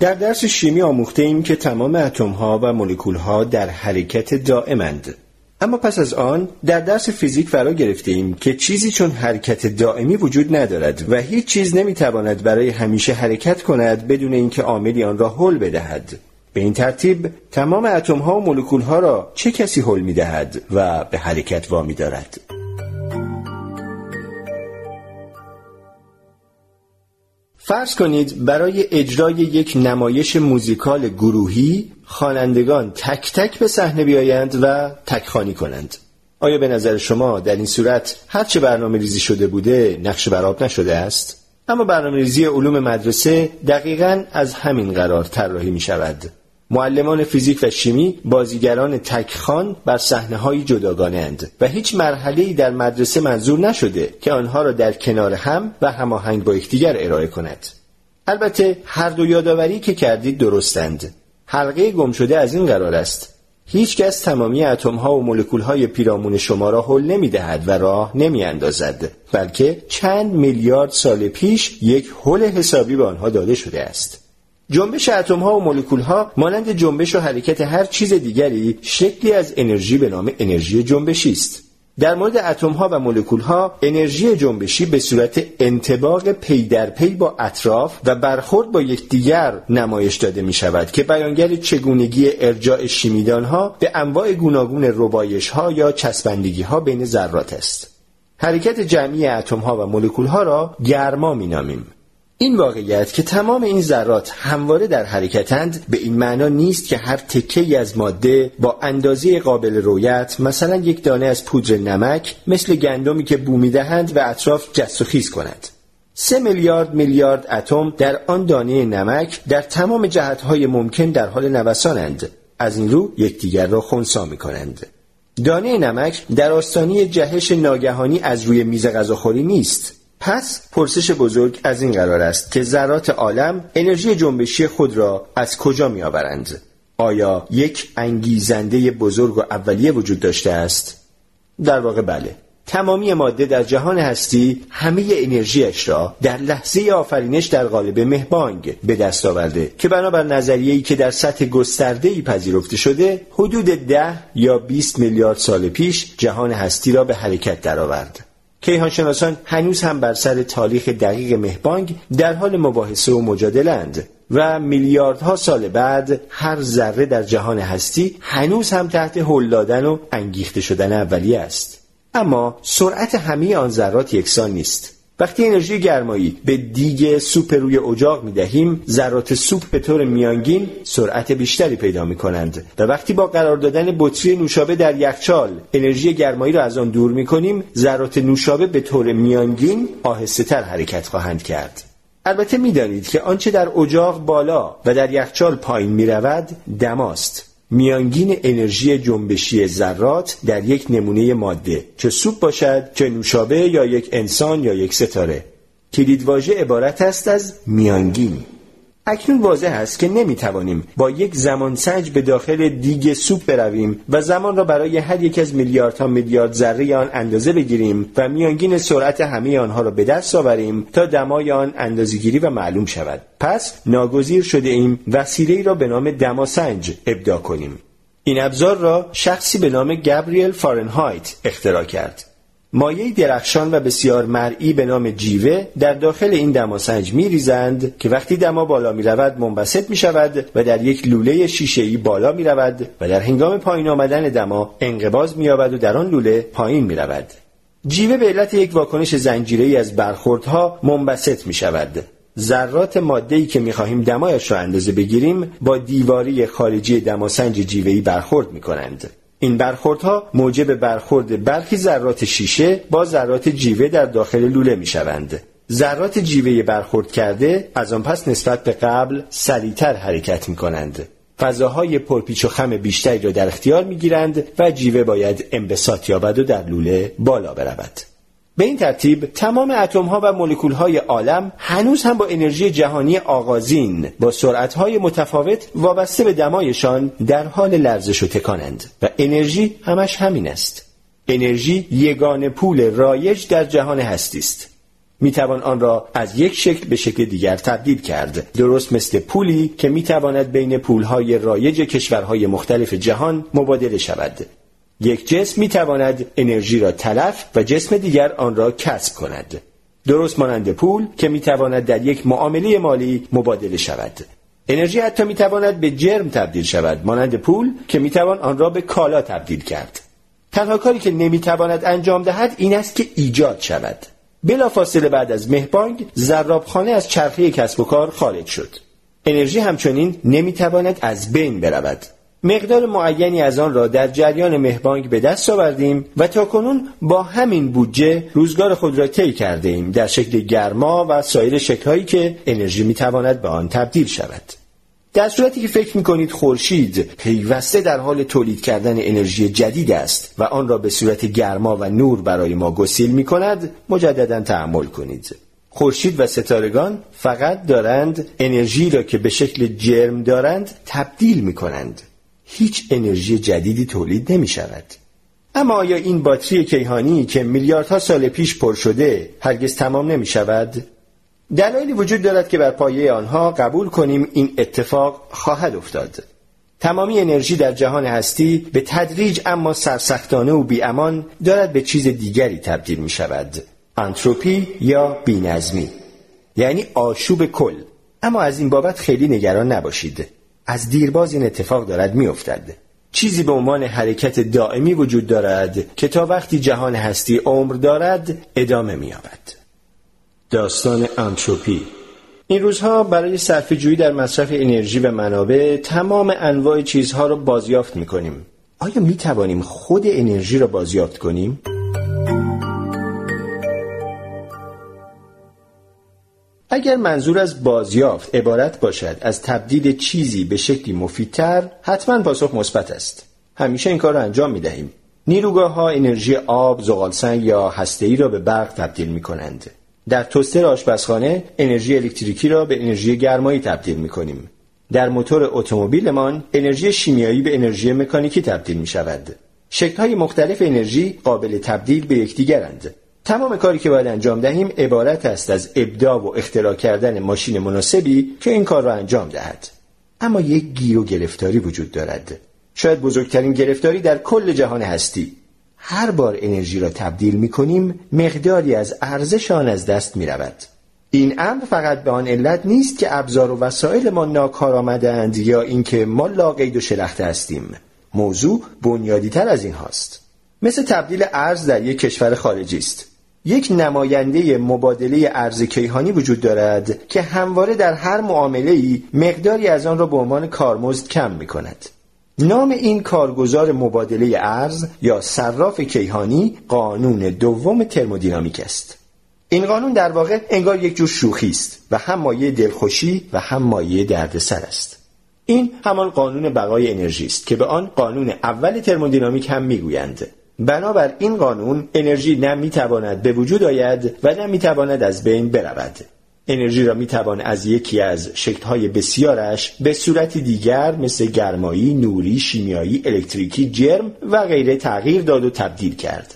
در درس شیمی آموخته ایم که تمام اتم ها و مولکول ها در حرکت دائمند اما پس از آن در درس فیزیک فرا گرفته ایم که چیزی چون حرکت دائمی وجود ندارد و هیچ چیز نمی‌تواند برای همیشه حرکت کند بدون اینکه عاملی آن را حل بدهد. به این ترتیب تمام اتم ها و مولکول ها را چه کسی حل می دهد و به حرکت وامی دارد؟ فرض کنید برای اجرای یک نمایش موزیکال گروهی خوانندگان تک تک به صحنه بیایند و تکخانی کنند آیا به نظر شما در این صورت هرچه برنامه ریزی شده بوده نقش براب نشده است؟ اما برنامه ریزی علوم مدرسه دقیقا از همین قرار طراحی می شود. معلمان فیزیک و شیمی بازیگران تکخان بر صحنه های جداگانه و هیچ مرحله در مدرسه منظور نشده که آنها را در کنار هم و هماهنگ با یکدیگر ارائه کند. البته هر دو یادآوری که کردید درستند. حلقه گم شده از این قرار است هیچکس تمامی اتم ها و مولکول های پیرامون شما را هل نمی دهد و راه نمی اندازد بلکه چند میلیارد سال پیش یک هل حسابی به آنها داده شده است جنبش اتم ها و مولکول ها مانند جنبش و حرکت هر چیز دیگری شکلی از انرژی به نام انرژی جنبشی است. در مورد اتم ها و مولکول ها انرژی جنبشی به صورت انطباق پی در پی با اطراف و برخورد با یکدیگر نمایش داده می شود که بیانگر چگونگی ارجاع شیمیدان ها به انواع گوناگون ربایش ها یا چسبندگی ها بین ذرات است. حرکت جمعی اتم ها و مولکول ها را گرما می نامیم این واقعیت که تمام این ذرات همواره در حرکتند به این معنا نیست که هر تکه از ماده با اندازه قابل رویت مثلا یک دانه از پودر نمک مثل گندمی که بو می‌دهند و اطراف جست و خیز کند سه میلیارد میلیارد اتم در آن دانه نمک در تمام جهتهای ممکن در حال نوسانند. از این رو یکدیگر را خونسا می کنند. دانه نمک در آستانی جهش ناگهانی از روی میز غذاخوری نیست. پس پرسش بزرگ از این قرار است که ذرات عالم انرژی جنبشی خود را از کجا می آورند؟ آیا یک انگیزنده بزرگ و اولیه وجود داشته است؟ در واقع بله. تمامی ماده در جهان هستی همه انرژیش را در لحظه آفرینش در قالب مهبانگ به دست آورده که بنابر نظریه‌ای که در سطح گسترده‌ای پذیرفته شده حدود ده یا 20 میلیارد سال پیش جهان هستی را به حرکت درآورد. کیهانشناسان هنوز هم بر سر تاریخ دقیق مهبانگ در حال مباحثه و مجادلند و میلیاردها سال بعد هر ذره در جهان هستی هنوز هم تحت هل دادن و انگیخته شدن اولیه است. اما سرعت همه آن ذرات یکسان نیست. وقتی انرژی گرمایی به دیگ سوپ روی اجاق می دهیم ذرات سوپ به طور میانگین سرعت بیشتری پیدا می کنند و وقتی با قرار دادن بطری نوشابه در یخچال انرژی گرمایی را از آن دور می کنیم ذرات نوشابه به طور میانگین آهسته تر حرکت خواهند کرد. البته می‌دانید که آنچه در اجاق بالا و در یخچال پایین می رود دماست. میانگین انرژی جنبشی ذرات در یک نمونه ماده چه سوپ باشد چه نوشابه یا یک انسان یا یک ستاره. کلیدواژه عبارت است از میانگین. اکنون واضح است که نمی‌توانیم با یک زمان سنج به داخل دیگ سوپ برویم و زمان را برای هر یک از میلیاردها میلیارد ذره آن اندازه بگیریم و میانگین سرعت همه آنها را به دست آوریم تا دمای آن اندازهگیری و معلوم شود. پس ناگزیر شده ایم وسیله را به نام دماسنج ابدا کنیم. این ابزار را شخصی به نام گابریل فارنهایت اختراع کرد. مایه درخشان و بسیار مرئی به نام جیوه در داخل این دماسنج می ریزند که وقتی دما بالا می رود منبسط می شود و در یک لوله شیشه ای بالا می رود و در هنگام پایین آمدن دما انقباز می و در آن لوله پایین می رود. جیوه به علت یک واکنش زنجیره از برخوردها منبسط می شود. ذرات ماده ای که می خواهیم دمایش را اندازه بگیریم با دیواری خارجی دماسنج جیوهی برخورد می کنند. این برخوردها موجب برخورد برخی ذرات شیشه با ذرات جیوه در داخل لوله می شوند. ذرات جیوه برخورد کرده از آن پس نسبت به قبل سریعتر حرکت می کنند. فضاهای پرپیچ و خم بیشتری را در اختیار می گیرند و جیوه باید انبساط یابد و در لوله بالا برود. به این ترتیب تمام اتم ها و مولکول های عالم هنوز هم با انرژی جهانی آغازین با سرعت های متفاوت وابسته به دمایشان در حال لرزش و تکانند و انرژی همش همین است. انرژی یگان پول رایج در جهان هستی است. می‌توان آن را از یک شکل به شکل دیگر تبدیل کرد. درست مثل پولی که می‌تواند بین پولهای رایج کشورهای مختلف جهان مبادله شود. یک جسم می‌تواند انرژی را تلف و جسم دیگر آن را کسب کند. درست مانند پول که می‌تواند در یک معامله مالی مبادله شود. انرژی حتی می‌تواند به جرم تبدیل شود مانند پول که می‌توان آن را به کالا تبدیل کرد. تنها کاری که نمی‌تواند انجام دهد این است که ایجاد شود. بلافاصله بعد از مهبانگ زرابخانه از چرخه کسب و کار خارج شد. انرژی همچنین نمی‌تواند از بین برود. مقدار معینی از آن را در جریان مهبانگ به دست آوردیم و تا کنون با همین بودجه روزگار خود را طی کرده ایم در شکل گرما و سایر شکلهایی که انرژی می‌تواند به آن تبدیل شود. در صورتی که فکر می کنید خورشید پیوسته در حال تولید کردن انرژی جدید است و آن را به صورت گرما و نور برای ما گسیل می کند مجددا تحمل کنید. خورشید و ستارگان فقط دارند انرژی را که به شکل جرم دارند تبدیل می کنند هیچ انرژی جدیدی تولید نمی شود اما آیا این باتری کیهانی که میلیاردها سال پیش پر شده هرگز تمام نمی شود؟ دلایلی وجود دارد که بر پایه آنها قبول کنیم این اتفاق خواهد افتاد. تمامی انرژی در جهان هستی به تدریج اما سرسختانه و بیامان دارد به چیز دیگری تبدیل می شود انتروپی یا بینظمی. یعنی آشوب کل. اما از این بابت خیلی نگران نباشید. از دیرباز این اتفاق دارد میافتد چیزی به عنوان حرکت دائمی وجود دارد که تا وقتی جهان هستی عمر دارد ادامه مییابد داستان انتروپی این روزها برای صرف جویی در مصرف انرژی و منابع تمام انواع چیزها را بازیافت می کنیم. آیا می توانیم خود انرژی را بازیافت کنیم؟ اگر منظور از بازیافت عبارت باشد از تبدیل چیزی به شکلی مفیدتر حتما پاسخ مثبت است همیشه این کار را انجام می دهیم نیروگاه ها انرژی آب، زغالسنگ یا هسته‌ای را به برق تبدیل می کنند. در توستر آشپزخانه انرژی الکتریکی را به انرژی گرمایی تبدیل می کنیم. در موتور اتومبیلمان انرژی شیمیایی به انرژی مکانیکی تبدیل می شود. های مختلف انرژی قابل تبدیل به یکدیگرند. تمام کاری که باید انجام دهیم عبارت است از ابداع و اختراع کردن ماشین مناسبی که این کار را انجام دهد. اما یک گیر و گرفتاری وجود دارد. شاید بزرگترین گرفتاری در کل جهان هستی هر بار انرژی را تبدیل می کنیم مقداری از ارزش آن از دست می رود. این امر فقط به آن علت نیست که ابزار و وسایل ما ناکار آمدند یا اینکه ما لاقید و شلخته هستیم موضوع بنیادی تر از این هاست مثل تبدیل ارز در یک کشور خارجی است یک نماینده مبادله ارز کیهانی وجود دارد که همواره در هر معامله ای مقداری از آن را به عنوان کارمزد کم می کند نام این کارگزار مبادله ارز یا صراف کیهانی قانون دوم ترمودینامیک است. این قانون در واقع انگار یک جور شوخی است و هم مایه دلخوشی و هم مایه دردسر است. این همان قانون بقای انرژی است که به آن قانون اول ترمودینامیک هم می‌گویند. بنابر این قانون انرژی نه می‌تواند به وجود آید و نه می‌تواند از بین برود انرژی را می‌توان از یکی از شکلهای بسیارش به صورت دیگر مثل گرمایی، نوری، شیمیایی، الکتریکی، جرم و غیره تغییر داد و تبدیل کرد.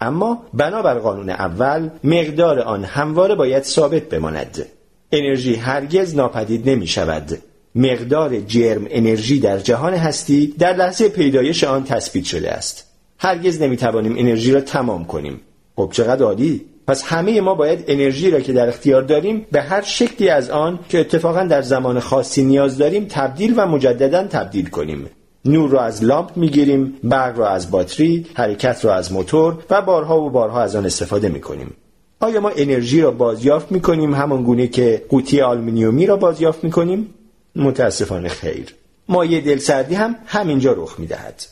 اما بنابر قانون اول مقدار آن همواره باید ثابت بماند. انرژی هرگز ناپدید نمی شود. مقدار جرم انرژی در جهان هستی در لحظه پیدایش آن تثبیت شده است. هرگز نمی توانیم انرژی را تمام کنیم. خب چقدر عالی. پس همه ما باید انرژی را که در اختیار داریم به هر شکلی از آن که اتفاقا در زمان خاصی نیاز داریم تبدیل و مجددا تبدیل کنیم. نور را از لامپ می‌گیریم برق را از باتری حرکت را از موتور و بارها و بارها از آن استفاده می‌کنیم. آیا ما انرژی را بازیافت می‌کنیم همان گونه که قوطی آلومینیومی را بازیافت می‌کنیم؟ متاسفانه خیر. مایه دلسردی هم همینجا رخ می‌دهد.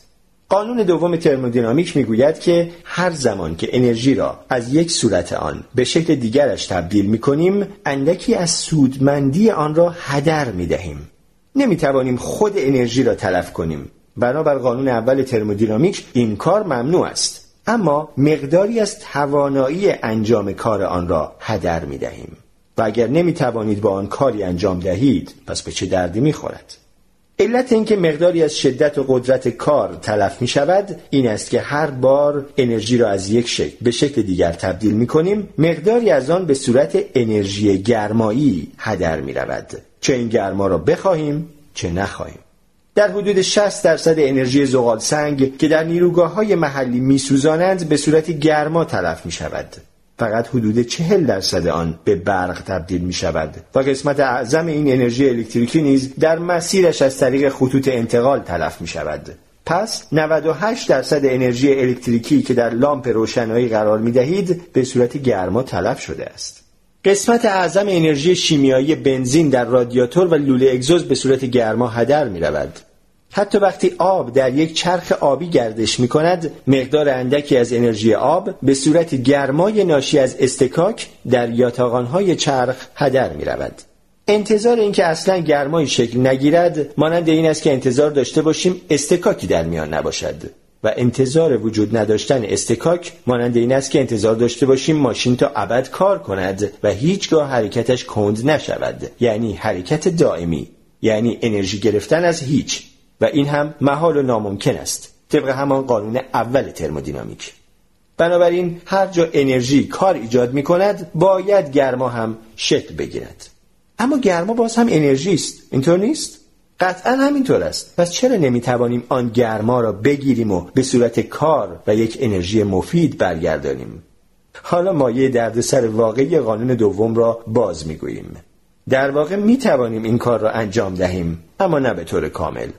قانون دوم ترمودینامیک می‌گوید که هر زمان که انرژی را از یک صورت آن به شکل دیگرش تبدیل می کنیم اندکی از سودمندی آن را هدر می دهیم. خود انرژی را تلف کنیم. بنابر قانون اول ترمودینامیک این کار ممنوع است. اما مقداری از توانایی انجام کار آن را هدر می دهیم. و اگر نمی توانید با آن کاری انجام دهید پس به چه دردی می خورد؟ علت اینکه مقداری از شدت و قدرت کار تلف می شود این است که هر بار انرژی را از یک شکل به شکل دیگر تبدیل می کنیم مقداری از آن به صورت انرژی گرمایی هدر می رود چه این گرما را بخواهیم چه نخواهیم. در حدود 60 درصد انرژی زغال سنگ که در نیروگاه های محلی میسوزانند به صورت گرما تلف می شود فقط حدود چهل درصد آن به برق تبدیل می شود. و قسمت اعظم این انرژی الکتریکی نیز در مسیرش از طریق خطوط انتقال تلف می شود. پس 98 درصد انرژی الکتریکی که در لامپ روشنایی قرار می دهید به صورت گرما تلف شده است. قسمت اعظم انرژی شیمیایی بنزین در رادیاتور و لوله اگزوز به صورت گرما هدر می رود. حتی وقتی آب در یک چرخ آبی گردش می کند مقدار اندکی از انرژی آب به صورت گرمای ناشی از استکاک در یاتاقانهای چرخ هدر می رود. انتظار اینکه اصلا گرمایی شکل نگیرد مانند این است که انتظار داشته باشیم استکاکی در میان نباشد. و انتظار وجود نداشتن استکاک مانند این است که انتظار داشته باشیم ماشین تا ابد کار کند و هیچگاه حرکتش کند نشود. یعنی حرکت دائمی. یعنی انرژی گرفتن از هیچ. و این هم محال و ناممکن است. طبق همان قانون اول ترمودینامیک. بنابراین هر جا انرژی کار ایجاد می کند باید گرما هم شکل بگیرد. اما گرما باز هم انرژی است. اینطور نیست؟ قطعا همینطور است. پس چرا نمی توانیم آن گرما را بگیریم و به صورت کار و یک انرژی مفید برگردانیم؟ حالا مایه دردسر واقعی قانون دوم را باز می گوییم. در واقع می توانیم این کار را انجام دهیم اما نه به طور کامل.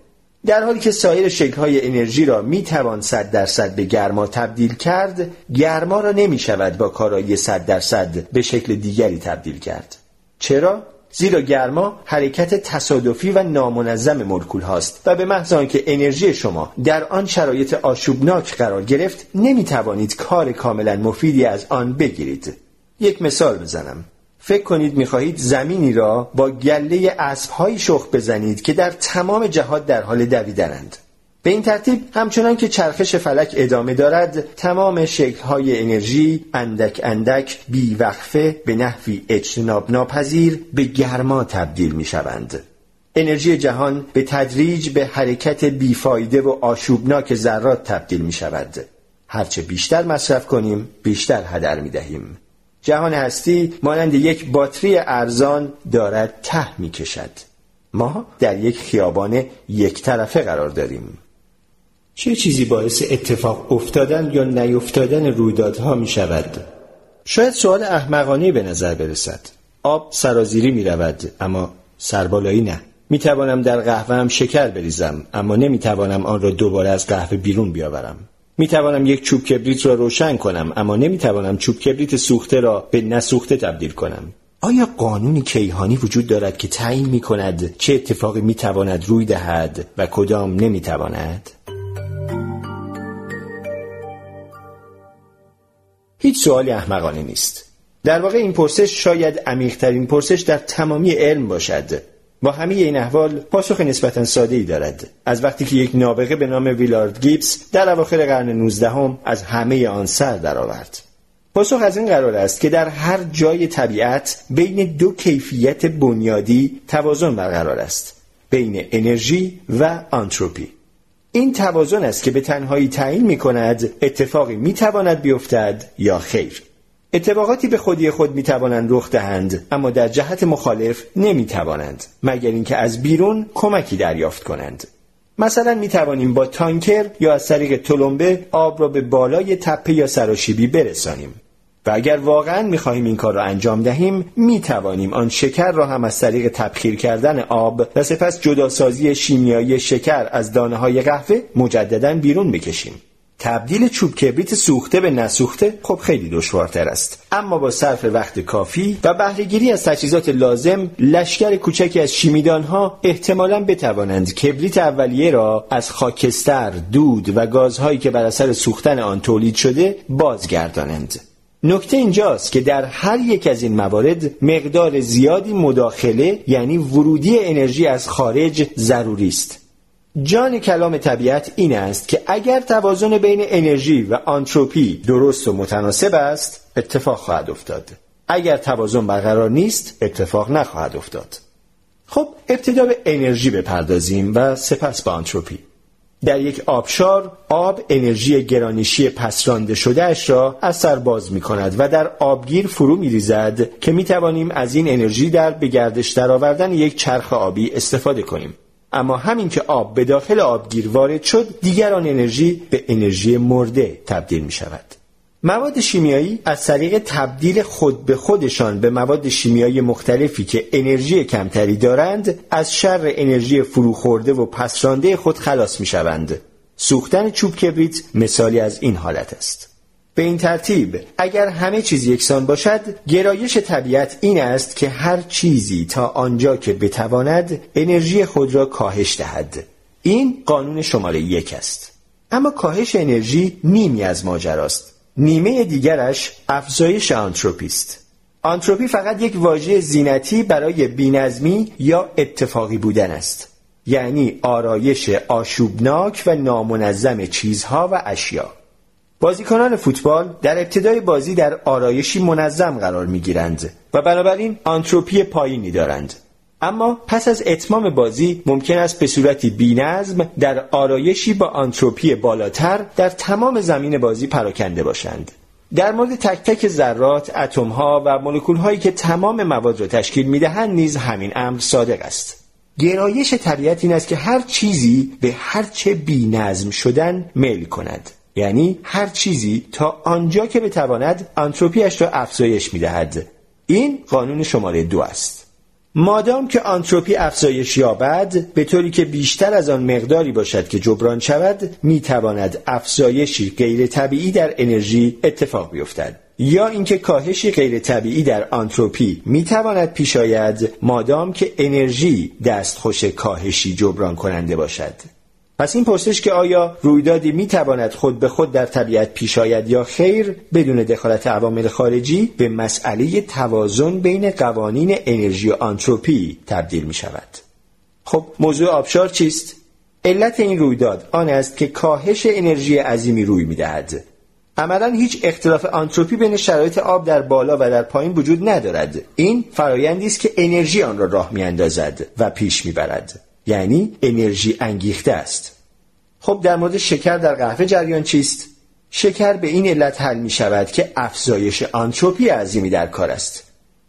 در حالی که سایر شکل‌های انرژی را می توان صد درصد به گرما تبدیل کرد گرما را نمی شود با کارایی صد درصد به شکل دیگری تبدیل کرد. چرا؟ زیرا گرما حرکت تصادفی و نامنظم مولکول هاست و به محض آنکه انرژی شما در آن شرایط آشوبناک قرار گرفت نمی توانید کار کاملا مفیدی از آن بگیرید. یک مثال بزنم. فکر کنید می‌خواهید زمینی را با گله اسبهایی شخ بزنید که در تمام جهات در حال دویدنند به این ترتیب همچنان که چرخش فلک ادامه دارد تمام شکلهای انرژی اندک اندک بیوقفه به نحوی اجتناب ناپذیر به گرما تبدیل می شوند. انرژی جهان به تدریج به حرکت بیفایده و آشوبناک ذرات تبدیل می شود. هرچه بیشتر مصرف کنیم بیشتر هدر می دهیم. جهان هستی مانند یک باتری ارزان دارد ته می کشد ما در یک خیابان یک طرفه قرار داریم. چه چیزی باعث اتفاق افتادن یا نیفتادن رویدادها می شود؟ شاید سوال احمقانه به نظر برسد. آب سرازیری می رود اما سربالایی نه. می توانم در قهوه هم شکر بریزم اما نمی توانم آن را دوباره از قهوه بیرون بیاورم. می توانم یک چوب کبریت را روشن کنم اما نمی توانم چوب کبریت سوخته را به نسوخته تبدیل کنم آیا قانونی کیهانی وجود دارد که تعیین می کند چه اتفاقی می تواند روی دهد و کدام نمی تواند؟ هیچ سوالی احمقانه نیست. در واقع این پرسش شاید عمیقترین پرسش در تمامی علم باشد با همه این احوال پاسخ نسبتا ساده ای دارد. از وقتی که یک نابغه به نام ویلارد گیبس در اواخر قرن 19 هم از همه آن سر درآورد. پاسخ از این قرار است که در هر جای طبیعت بین دو کیفیت بنیادی توازن برقرار است بین انرژی و آنتروپی این توازن است که به تنهایی تعیین می کند اتفاقی می تواند بیفتد یا خیر. اتفاقاتی به خودی خود می توانند رخ دهند اما در جهت مخالف نمی توانند مگر اینکه از بیرون کمکی دریافت کنند. مثلا می توانیم با تانکر یا از طریق تلمبه آب را به بالای تپه یا سراشیبی برسانیم. و اگر واقعا می خواهیم این کار را انجام دهیم می توانیم آن شکر را هم از طریق تبخیر کردن آب و سپس جداسازی شیمیایی شکر از دانه های قهوه مجددا بیرون بکشیم. تبدیل چوب کبریت سوخته به نسوخته خب خیلی دشوارتر است. اما با صرف وقت کافی و بهرهگیری از تجهیزات لازم لشکر کوچکی از شیمیدان ها احتمالا بتوانند کبریت اولیه را از خاکستر دود و گازهایی که بر اثر سوختن آن تولید شده بازگردانند. نکته اینجاست که در هر یک از این موارد مقدار زیادی مداخله یعنی ورودی انرژی از خارج ضروری است. جان کلام طبیعت این است که اگر توازن بین انرژی و آنتروپی درست و متناسب است اتفاق خواهد افتاد. اگر توازن برقرار نیست اتفاق نخواهد افتاد. خب ابتدا به انرژی بپردازیم و سپس به آنتروپی در یک آبشار آب انرژی گرانشی پسرانده شده اش را از سر باز می کند و در آبگیر فرو می ریزد که می توانیم از این انرژی در به گردش درآوردن یک چرخ آبی استفاده کنیم. اما همین که آب به داخل آبگیر وارد شد دیگر آن انرژی به انرژی مرده تبدیل می شود مواد شیمیایی از طریق تبدیل خود به خودشان به مواد شیمیایی مختلفی که انرژی کمتری دارند از شر انرژی فروخورده و پسرانده خود خلاص می شوند. سوختن چوب کبریت مثالی از این حالت است. به این ترتیب اگر همه چیز یکسان باشد گرایش طبیعت این است که هر چیزی تا آنجا که بتواند انرژی خود را کاهش دهد. این قانون شماره یک است. اما کاهش انرژی نیمی از ماجراست نیمه دیگرش افزایش آنتروپی است. آنتروپی فقط یک واژه زینتی برای بینظمی یا اتفاقی بودن است. یعنی آرایش آشوبناک و نامنظم چیزها و اشیا. بازیکنان فوتبال در ابتدای بازی در آرایشی منظم قرار می گیرند و بنابراین آنتروپی پایینی دارند اما پس از اتمام بازی ممکن است به صورتی بینظم در آرایشی با آنتروپی بالاتر در تمام زمین بازی پراکنده باشند در مورد تک تک ذرات، اتم ها و مولکول هایی که تمام مواد را تشکیل می دهند نیز همین امر صادق است. گرایش طبیعت این است که هر چیزی به هر چه بی نظم شدن میل کند. یعنی هر چیزی تا آنجا که بتواند انتروپیش را افزایش می دهد. این قانون شماره دو است. مادام که آنتروپی افزایش یابد به طوری که بیشتر از آن مقداری باشد که جبران شود می تواند افزایشی غیر طبیعی در انرژی اتفاق بیفتد یا اینکه کاهشی غیر طبیعی در آنتروپی می تواند پیش آید مادام که انرژی دستخوش کاهشی جبران کننده باشد پس این پرسش که آیا رویدادی می تواند خود به خود در طبیعت پیش آید یا خیر بدون دخالت عوامل خارجی به مسئله توازن بین قوانین انرژی و آنتروپی تبدیل می شود. خب موضوع آبشار چیست؟ علت این رویداد آن است که کاهش انرژی عظیمی روی می دهد. عملا هیچ اختلاف آنتروپی بین شرایط آب در بالا و در پایین وجود ندارد. این فرایندی است که انرژی آن را راه میاندازد و پیش می‌برد. یعنی انرژی انگیخته است خب در مورد شکر در قهوه جریان چیست شکر به این علت حل می شود که افزایش آنتروپی عظیمی در کار است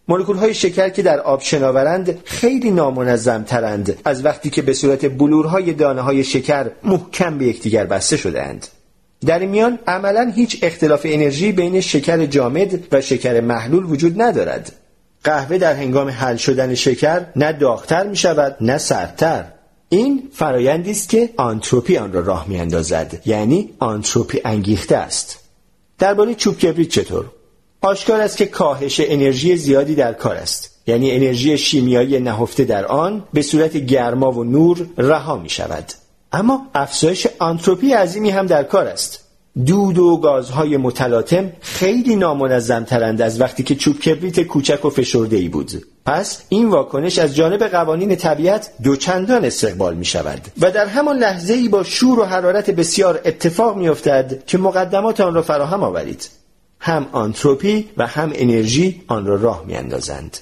مولکول های شکر که در آب شناورند خیلی نامنظم ترند از وقتی که به صورت بلورهای دانه های شکر محکم به یکدیگر بسته شدهاند. در این میان عملا هیچ اختلاف انرژی بین شکر جامد و شکر محلول وجود ندارد. قهوه در هنگام حل شدن شکر نه داغتر می شود نه سردتر. این فرایندی است که آنتروپی آن را راه می اندازد یعنی آنتروپی انگیخته است. درباره چوب کبریت چطور؟ آشکار است که کاهش انرژی زیادی در کار است. یعنی انرژی شیمیایی نهفته در آن به صورت گرما و نور رها می شود اما افزایش آنتروپی عظیمی هم در کار است. دود و گازهای متلاطم خیلی نامنظم ترند از وقتی که چوب کبریت کوچک و فشرده ای بود. پس این واکنش از جانب قوانین طبیعت دوچندان استقبال می شود و در همان لحظه ای با شور و حرارت بسیار اتفاق می افتد که مقدمات آن را فراهم آورید. هم آنتروپی و هم انرژی آن را راه می اندازند.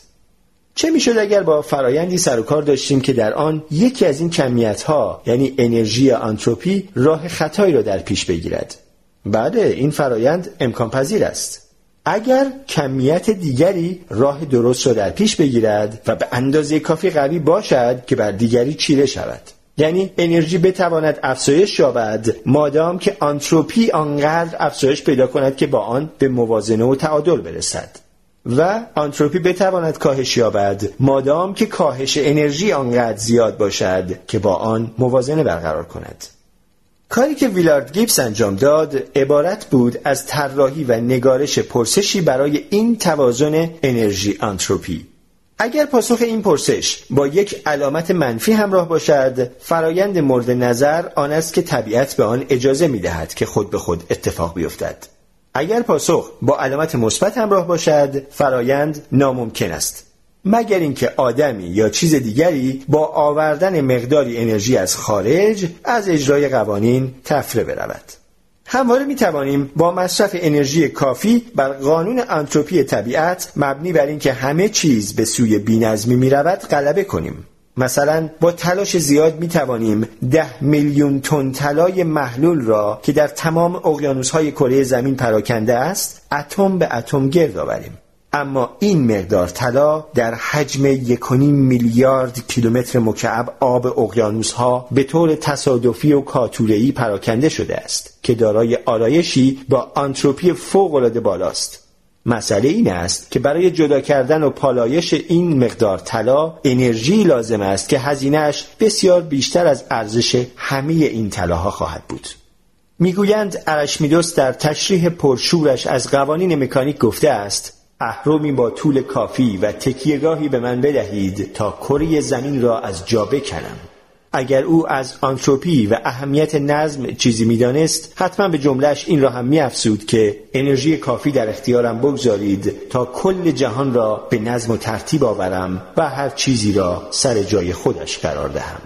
چه می‌شد اگر با فرایندی سر و کار داشتیم که در آن یکی از این کمیت ها یعنی انرژی آنتروپی راه خطایی را در پیش بگیرد؟ بله این فرایند امکان پذیر است. اگر کمیت دیگری راه درست را در پیش بگیرد و به اندازه کافی قوی باشد که بر دیگری چیره شود. یعنی انرژی بتواند افزایش یابد مادام که آنتروپی آنقدر افزایش پیدا کند که با آن به موازنه و تعادل برسد. و آنتروپی بتواند کاهش یابد مادام که کاهش انرژی آنقدر زیاد باشد که با آن موازنه برقرار کند. کاری که ویلارد گیبس انجام داد عبارت بود از طراحی و نگارش پرسشی برای این توازن انرژی آنتروپی اگر پاسخ این پرسش با یک علامت منفی همراه باشد فرایند مورد نظر آن است که طبیعت به آن اجازه می دهد که خود به خود اتفاق بیفتد. اگر پاسخ با علامت مثبت همراه باشد فرایند ناممکن است. مگر اینکه آدمی یا چیز دیگری با آوردن مقداری انرژی از خارج از اجرای قوانین تفره برود. همواره می توانیم با مصرف انرژی کافی بر قانون انتروپی طبیعت مبنی بر اینکه همه چیز به سوی بینظمی می رود غلبه کنیم. مثلا با تلاش زیاد می توانیم ده میلیون تن طلای محلول را که در تمام اقیانوس های کره زمین پراکنده است اتم به اتم گرد آوریم. اما این مقدار طلا در حجم یکونیم میلیارد کیلومتر مکعب آب اقیانوس ها به طور تصادفی و کاتوره‌ای پراکنده شده است که دارای آرایشی با آنتروپی فوق العاده بالاست. مسئله این است که برای جدا کردن و پالایش این مقدار طلا انرژی لازم است که هزینهش بسیار بیشتر از ارزش همه این طلاها خواهد بود. می‌گویند ارشمیدس در تشریح پرشورش از قوانین مکانیک گفته است اهرمی با طول کافی و تکیهگاهی به من بدهید تا کره زمین را از جا بکنم. اگر او از آنتروپی و اهمیت نظم چیزی می‌دانست حتما به جملهش این را هم میافزود که انرژی کافی در اختیارم بگذارید تا کل جهان را به نظم و ترتیب آورم و هر چیزی را سر جای خودش قرار دهم.